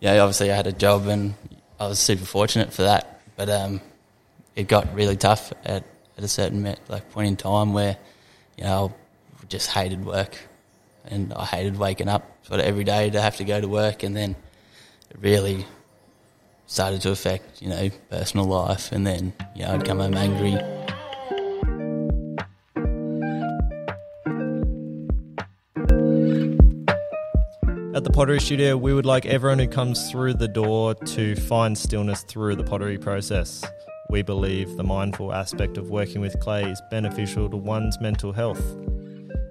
yeah, obviously I had a job and I was super fortunate for that. But um, it got really tough at, at a certain like point in time where you know I just hated work and I hated waking up sort of every day to have to go to work and then it really started to affect you know personal life and then you know I'd come home angry. At the Pottery Studio, we would like everyone who comes through the door to find stillness through the pottery process. We believe the mindful aspect of working with clay is beneficial to one's mental health.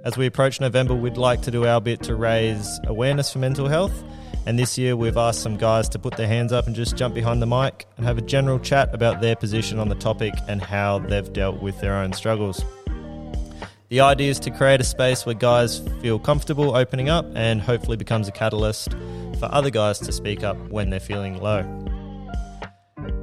As we approach November, we'd like to do our bit to raise awareness for mental health. And this year, we've asked some guys to put their hands up and just jump behind the mic and have a general chat about their position on the topic and how they've dealt with their own struggles. The idea is to create a space where guys feel comfortable opening up and hopefully becomes a catalyst for other guys to speak up when they're feeling low.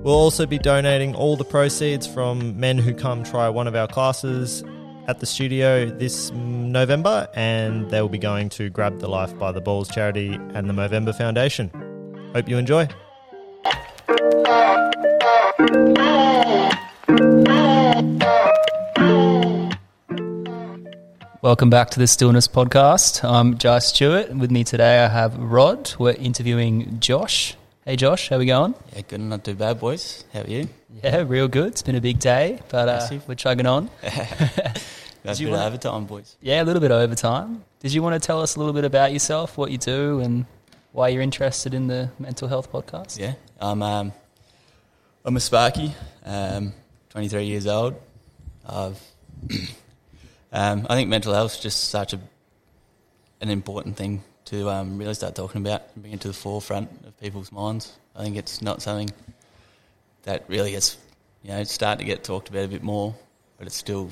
We'll also be donating all the proceeds from men who come try one of our classes at the studio this November, and they will be going to Grab the Life by the Balls charity and the Movember Foundation. Hope you enjoy. Welcome back to the Stillness Podcast. I'm Jai Stewart. With me today, I have Rod. We're interviewing Josh. Hey, Josh, how we going? Yeah, good, not too bad, boys. How are you? Yeah, real good. It's been a big day, but uh, we're chugging on. That's you a bit want- overtime, boys. Yeah, a little bit overtime. Did you want to tell us a little bit about yourself, what you do, and why you're interested in the mental health podcast? Yeah, I'm um, I'm a Sparky, um, 23 years old. I've um, I think mental health is just such a an important thing to um, really start talking about and bring it to the forefront of people's minds. I think it's not something that really gets you know starting to get talked about a bit more, but it still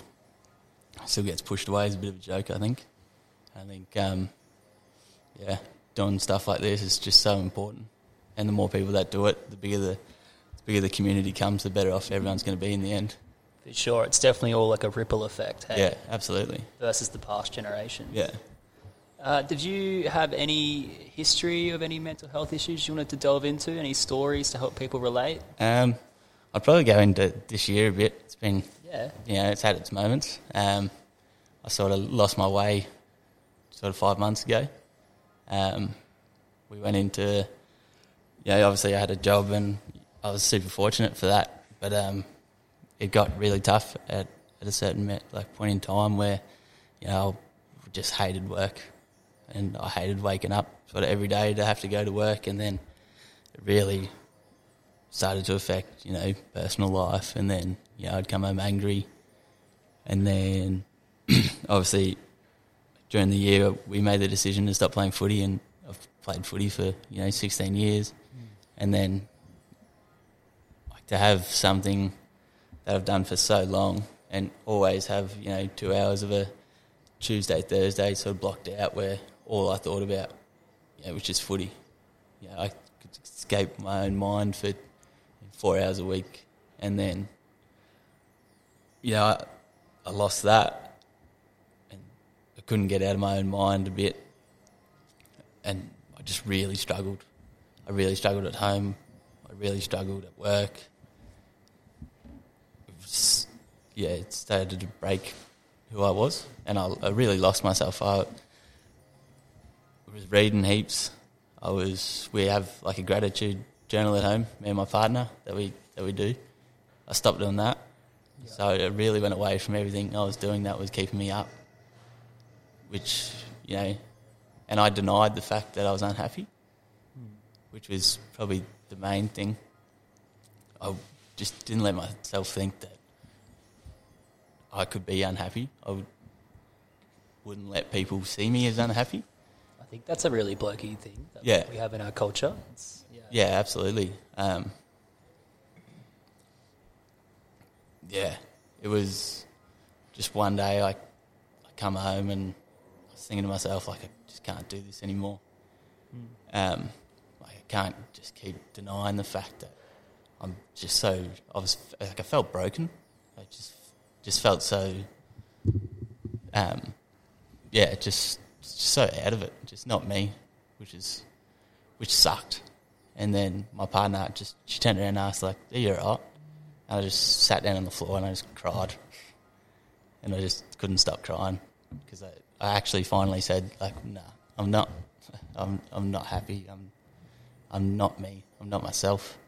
still gets pushed away as a bit of a joke. I think. I think um, yeah, doing stuff like this is just so important. And the more people that do it, the bigger the, the bigger the community comes, the better off everyone's going to be in the end. For sure. It's definitely all like a ripple effect, hey? Yeah, absolutely. Versus the past generation. Yeah. Uh, did you have any history of any mental health issues you wanted to delve into? Any stories to help people relate? Um, I'd probably go into this year a bit. It's been, Yeah. you know, it's had its moments. Um, I sort of lost my way sort of five months ago. Um, we went into, yeah, obviously I had a job and I was super fortunate for that. But um, it got really tough at, at a certain like point in time where, you know, I just hated work and I hated waking up sort of every day to have to go to work and then it really started to affect, you know, personal life and then, you know, I'd come home angry. And then obviously during the year we made the decision to stop playing footy and I've played footy for, you know, 16 years. Hmm. And then like to have something that I've done for so long and always have, you know, two hours of a Tuesday, Thursday sort of blocked out where all I thought about, you know, was just footy. You know, I could escape my own mind for four hours a week and then, you know, I, I lost that and I couldn't get out of my own mind a bit and I just really struggled. I really struggled at home. I really struggled at work. Was, yeah, it started to break who I was, and I, I really lost myself. I was reading heaps. I was. We have like a gratitude journal at home, me and my partner that we that we do. I stopped doing that, so it really went away from everything I was doing that was keeping me up. Which you know, and I denied the fact that I was unhappy, hmm. which was probably the main thing. I just didn't let myself think that I could be unhappy. I would, wouldn't let people see me as unhappy. I think that's a really blokey thing that Yeah. we have in our culture. It's, yeah. Yeah, absolutely. Um, yeah, it was just one day I, I come home and I was thinking to myself like I just can't do this anymore. Um, like I can't just keep denying the fact that I'm just so I was like I felt broken. I just just felt so um, yeah, just just so out of it, just not me, which is which sucked. And then my partner just she turned around and asked like, "Are you alright?" And I just sat down on the floor and I just cried, and I just couldn't stop crying because I, I actually finally said like, "Nah, I'm not, I'm I'm not happy. I'm I'm not me. I'm not myself."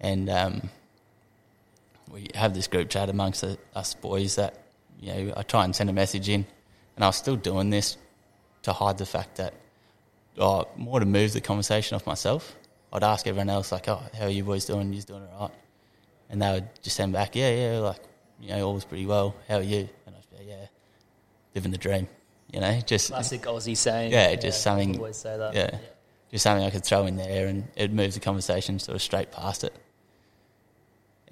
And um, we have this group chat amongst the, us boys that you know I try and send a message in, and I was still doing this to hide the fact that oh, more to move the conversation off myself. I'd ask everyone else like, "Oh, how are you boys doing? You're doing all right?" And they would just send back, "Yeah, yeah, like you know, all all's pretty well. How are you?" And I'd be, "Yeah, living the dream." You know, just Classic Aussie saying. Yeah, just something- Always say that. yeah, just something I could throw in there, and it moves the conversation sort of straight past it.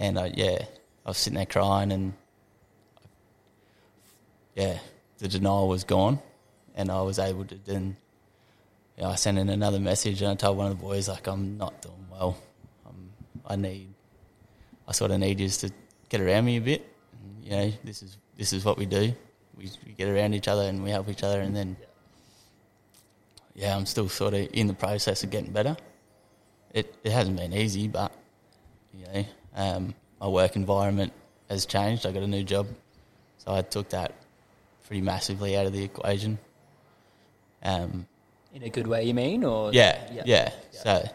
And I, yeah, I was sitting there crying, and yeah, the denial was gone, and I was able to then. You know, I sent in another message, and I told one of the boys like, "I'm not doing well. I need, I sort of need you to get around me a bit. And, you know, this is this is what we do. We, we get around each other and we help each other, and then." yeah, I'm still sort of in the process of getting better. It it hasn't been easy, but you know, um, my work environment has changed. I got a new job, so I took that pretty massively out of the equation. Um, In a good way, you mean? Or yeah, Yeah. yeah, So,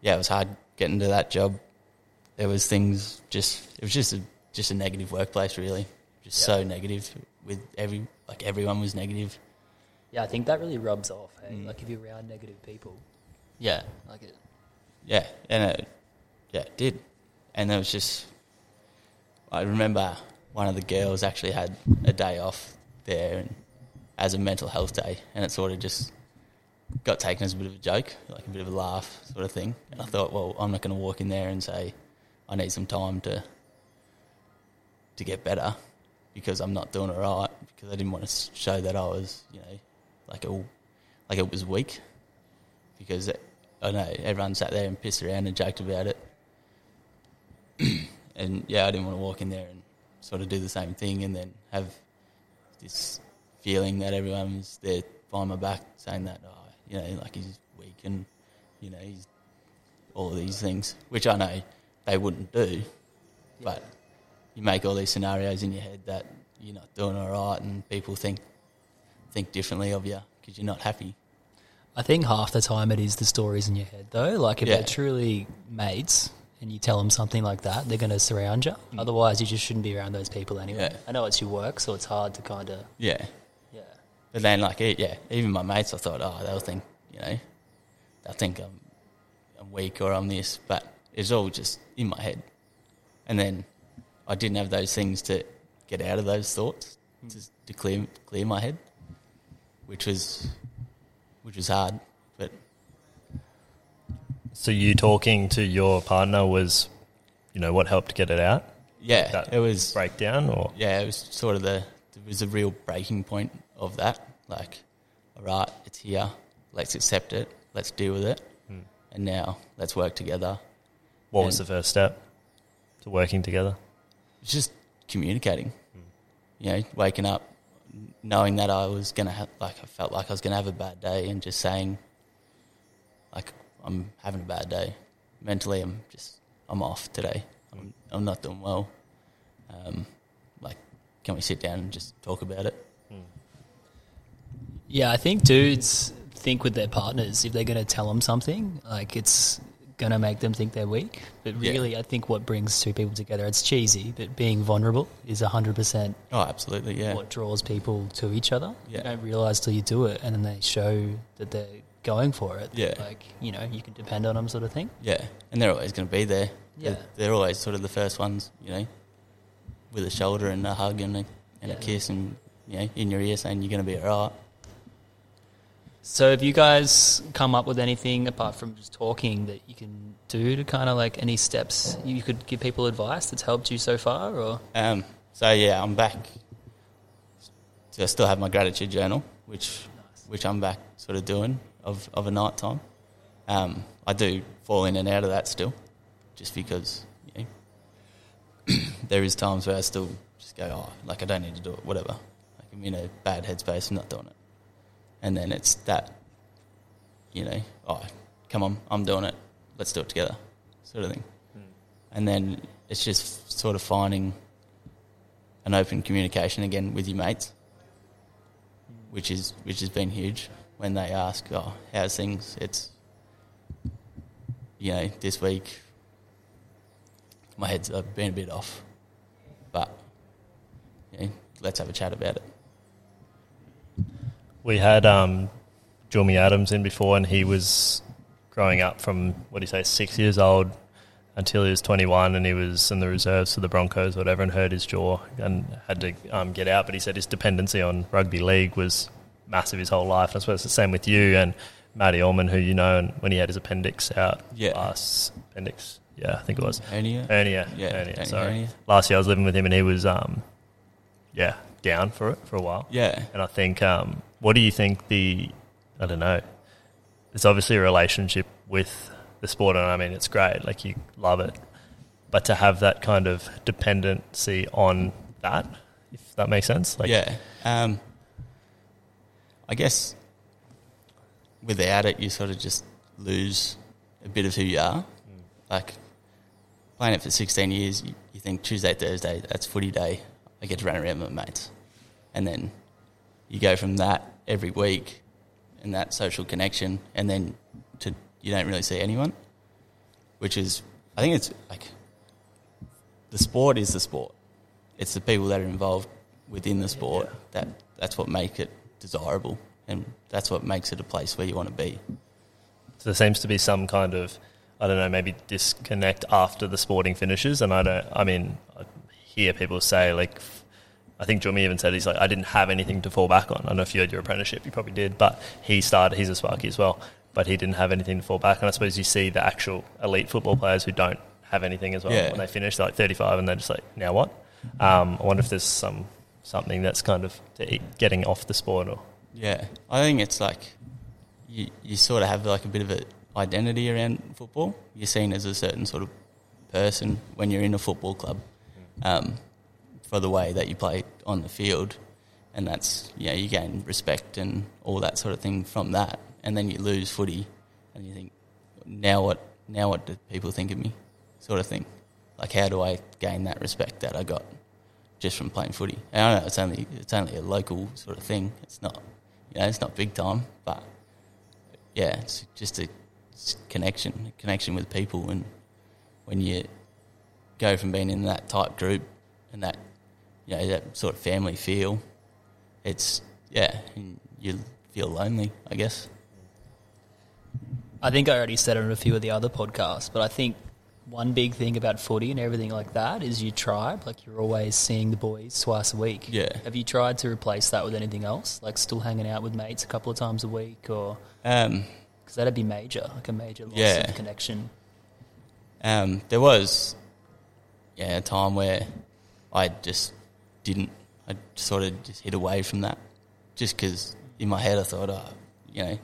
yeah, it was hard getting to that job. There was things just it was just a just a negative workplace, really, just so negative. With every like everyone was negative. Yeah, I think that really rubs off. Hey? Mm. Like if you're around negative people, Yeah, like it. Yeah, and it, yeah, it did. And it was just, I remember one of the girls actually had a day off there and, as a mental health day, and it sort of just got taken as a bit of a joke, like a bit of a laugh sort of thing. And I thought, well, I'm not going to walk in there and say, I need some time to to get better because I'm not doing it right because I didn't want to show that I was, you know, like a, like it was weak because I know everyone sat there and pissed around and joked about it. And yeah, I didn't want to walk in there and sort of do the same thing and then have this feeling that everyone was there behind my back saying that, oh, you know, like he's weak and, you know, he's all of these things, which I know they wouldn't do. But you make all these scenarios in your head that you're not doing all right and people think think differently of you because you're not happy. I think half the time it is the stories in your head, though. Like if Yeah. they're truly mates and you tell them something like that, they're going to surround you. Otherwise, you just shouldn't be around those people anyway. Mm. Yeah. I know it's your work, so it's hard to kind of Yeah. yeah. But then, like, yeah, even my mates, I thought, oh, they'll think, you know, they'll think I'm, I'm weak or I'm this, but it's all just in my head. And then I didn't have those things to get out of those thoughts, just to clear clear my head, which was which was hard. So you talking to your partner was, you know, what helped get it out? yeah, That it was breakdown or yeah, it was sort of the it was a real breaking point of that. Like, all right, it's here. Let's accept it. Let's deal with it. Hmm. And now let's work together. what was the first step to working together? It's just communicating. Hmm. You know, waking up, knowing that I was gonna have like I felt like I was gonna have a bad day, and just saying, like I'm having a bad day. Mentally, I'm just I'm off today. I'm I'm not doing well. Um, like, can we sit down and just talk about it? Yeah, I think dudes think with their partners if they're going to tell them something, like it's going to make them think they're weak. But Yeah. really, I think what brings two people together, it's cheesy, but being vulnerable is 100% Oh, absolutely, yeah. what draws people to each other. Yeah. You don't realize till you do it, and then they show that they're going for it. Yeah. Like, you know, you can depend on them, sort of thing. Yeah, and they're always going to be there. Yeah. They're, they're always sort of the first ones, you know, with a shoulder and a hug and a, and Yeah. a kiss and, you know, in your ear saying you're going to be all right. So, have you guys come up with anything apart from just talking that you can do to kind of like any steps you could give people advice that's helped you so far? Or Um, so, yeah, I'm back. So I still have my gratitude journal, which which I'm back sort of doing of, of a night time. Um, I do fall in and out of that still, just because, you know, there is times where I still just go, oh, like I don't need to do it, whatever. Like I'm in a bad headspace, I'm not doing it. And then it's that, you know, oh, come on, I'm doing it. Let's do it together, sort of thing. And then it's just sort of finding an open communication again with your mates, which is which has been huge. When they ask, "Oh, how's things?" It's you know, this week my head's been a bit off, but you know, let's have a chat about it. We had um, Jeremy Adams in before, and he was growing up from what do you say, six years old until he was 21, and he was in the reserves for the Broncos, whatever, and hurt his jaw and had to um, get out. But he said his dependency on rugby league was massive his whole life. And I suppose it's the same with you and Matty Ullman, who you know, and when he had his appendix out Yeah. last appendix, yeah, I think it was Hernia? hernia, Yeah, hernia. Sorry, hernia. last year I was living with him, and he was, um, yeah, down for it for a while. Yeah. And I think, um, what do you think the, I don't know, it's obviously a relationship with the sport, and I mean, it's great, like you love it. But to have that kind of dependency on that, if that makes sense, like, yeah. Um, I guess without it, you sort of just lose a bit of who you are. Mm. Like playing it for 16 years, you, you think Tuesday, Thursday, that's footy day. I get to run around with my mates. And then you go from that every week and that social connection, and then to you don't really see anyone, which is, I think it's like the sport is the sport. It's the people that are involved within the sport that that's what make it desirable, and that's what makes it a place where you want to be. So there seems to be some kind of, I don't know, maybe disconnect after the sporting finishes. And I don't, I mean, I hear people say, like, I think Jimmy even said he's like, I didn't have anything to fall back on. I don't know if you had your apprenticeship, you probably did, but he started, he's a Sparky as well, but he didn't have anything to fall back on. I suppose you see the actual elite football players who don't have anything as well. Yeah. When they finish, they're like 35 and they're just like, now what? Um, I wonder if there's some something that's kind of getting off the sport or. Yeah, I think it's like you you sort of have like a bit of an identity around football. You're seen as a certain sort of person when you're in a football club um, for the way that you play on the field, and that's you know you gain respect and all that sort of thing from that, and then you lose footy, and you think now what now what do people think of me, sort of thing. Like how do I gain that respect that I got just from playing footy. And I know it's only it's only a local sort of thing. It's not you know it's not big time, but yeah, it's just a it's connection, a connection with people, and when you go from being in that tight group and that you know that sort of family feel, it's yeah, you feel lonely, I guess. I think I already said it on a few of the other podcasts, but I think one big thing about footy and everything like that is your tribe. Like you're always seeing the boys twice a week. Yeah. Have you tried to replace that with anything else? Like still hanging out with mates a couple of times a week, or Um, because that'd be major, like a major loss Yeah. of connection. Um, there was, yeah, a time where I just didn't. I sort of just hid away from that, just because in my head I thought, oh, you know,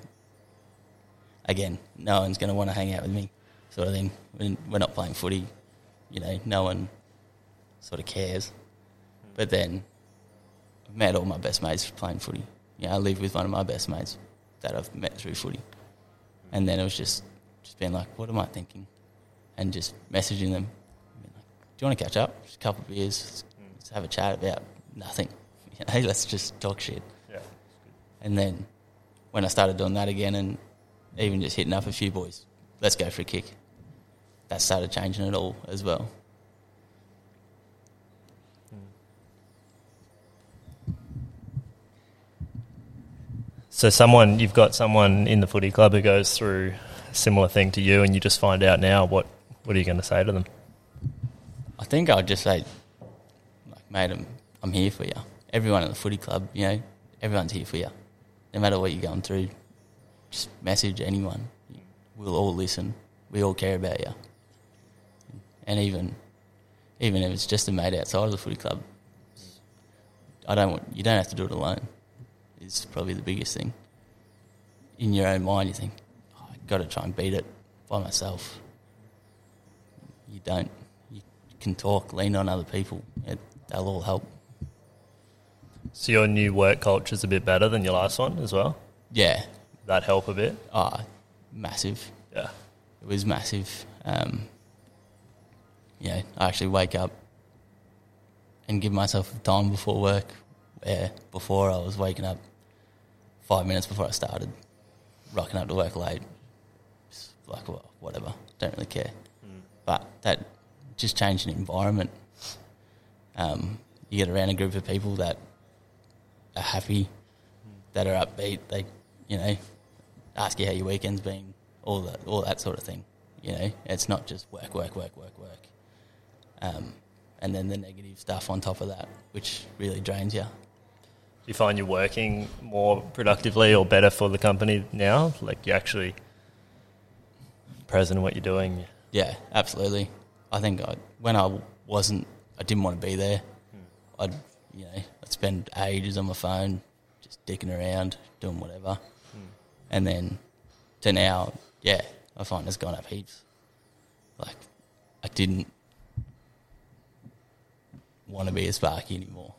again, no one's going to want to hang out with me, sort of thing. When we're not playing footy, you know, no one sort of cares. But then I've met all my best mates playing footy. You know, I live with one of my best mates that I've met through footy, and then it was just just being like, what am I thinking? and just messaging them. like, Do you want to catch up? Just a couple of beers. Let's, have a chat about nothing. You know, let's just talk shit. Yeah. And then when I started doing that again, and even just hitting up a few boys, let's go for a kick. That started changing it all as well. So someone you've got someone in the footy club who goes through a similar thing to you, and you just find out now. What what are you going to say to them? I think I'd just say, like, mate, I'm, I'm here for you. Everyone at the footy club, you know, everyone's here for you. No matter what you're going through, just message anyone. We'll all listen. We all care about you. And even, even if it's just a mate outside of the footy club, I don't want, you don't have to do it alone. It's probably the biggest thing. In your own mind, you think, oh, I've got to try and beat it by myself. You don't. You can talk, lean on other people. It, they'll all help. So your new work culture is a bit better than your last one as well. Yeah. That help a bit. Ah, massive. Yeah. it was massive. Um, you know, I actually wake up and give myself time before work. Where before I was waking up five minutes before I started, rocking up to work late. Just like well, whatever, don't really care. But that just changed an environment. Um, you get around a group of people that are happy, that are upbeat. They, you know, ask you how your weekend's been, all that, all that sort of thing. You know, it's not just work, work, work, work, work. Um, and then the negative stuff on top of that, which really drains you. Do you find you're working more productively or better for the company now? Like you're actually present in what you're doing. Yeah, absolutely. I think I, when I wasn't, I didn't want to be there. I'd, you know, I'd spend ages on my phone, just dicking around, doing whatever. And then to now, yeah, I find it's gone up heaps. Like, I didn't want to be a Sparky anymore.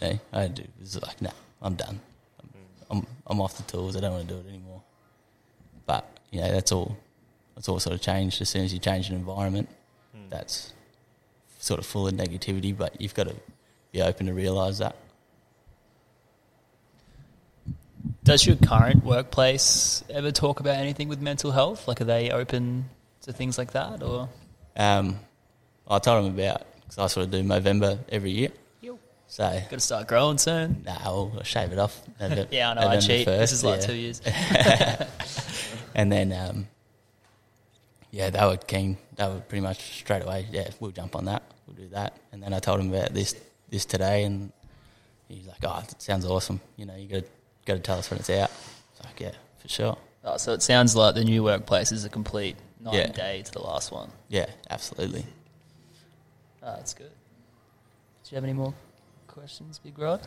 You know, I do. It's like, nah, I'm done. I'm, I'm, I'm off the tools. I don't want to do it anymore. But, you know, that's all it's all sort of changed as soon as you change an environment that's sort of full of negativity, but you've got to be open to realise that. Does your current workplace ever talk about anything with mental health? Like, are they open to things like that, or? Um, I told them about because I sort of do Movember every year, so Got to start growing soon. nah, I'll, I'll shave it off. November- Yeah, I know. I November cheat. this is like yeah. two years. And then, um, yeah, they were keen. They were pretty much straight away. Yeah, we'll jump on that. We'll do that. And then I told him about this this today, and he's like, "Oh, that sounds awesome. You know, you got to got to tell us when it's out." It's like, yeah, for sure. Oh, so it sounds like the new workplace is a complete night Yeah. and day to the last one. Yeah, absolutely. Oh, that's good. Do you have any more questions, Big Rod?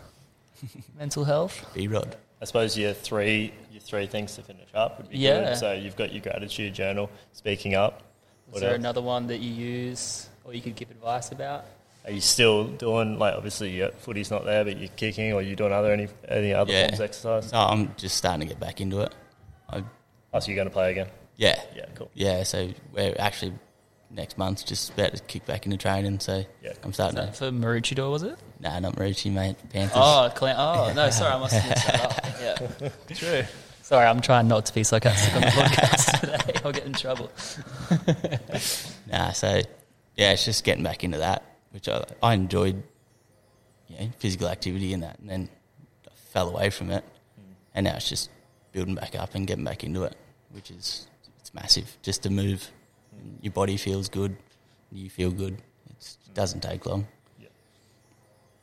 Mental health? B Rod. I suppose your three your three things to finish up would be Yeah. good. So you've got your gratitude journal, speaking up. Is What there else? another one that you use or you could give advice about? Are you still doing like obviously your footy's not there, but you're kicking, or you doing other any any other Yeah. forms of exercise? So I'm just starting to get back into it. I, Oh, so you're going to play again? yeah, Yeah, cool. yeah. So we're actually next month just about to kick back into training. So Yeah. I'm starting Is that to. for Maroochydore, was it? Nah, not Maroochy, mate. Panthers. Oh, Clan- oh no, sorry, I must have mixed that up. Yeah, true. Sorry, I'm trying not to be sarcastic on the podcast today. I'll get in trouble. Nah, so yeah, it's just getting back into that, which I, I enjoyed, you know, physical activity and that, and then I fell away from it, hmm. and now it's just building back up and getting back into it, which is it's massive. Just to move, your body feels good, you feel good. It's, it doesn't take long. Yeah.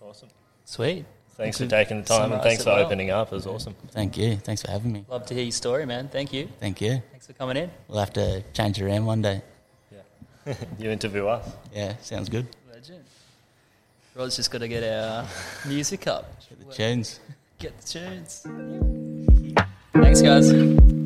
Awesome. Sweet. Thanks for taking the time and thanks for well. opening up. It was awesome. Thank you. Thanks for having me. Love to hear your story, man. Thank you. Thank you. Thanks for coming in. We'll have to change it around one day. Yeah. you interview us. Yeah, sounds good. Legend. Rod's just got to get our music up. Get the tunes. Get the tunes. Thanks, guys.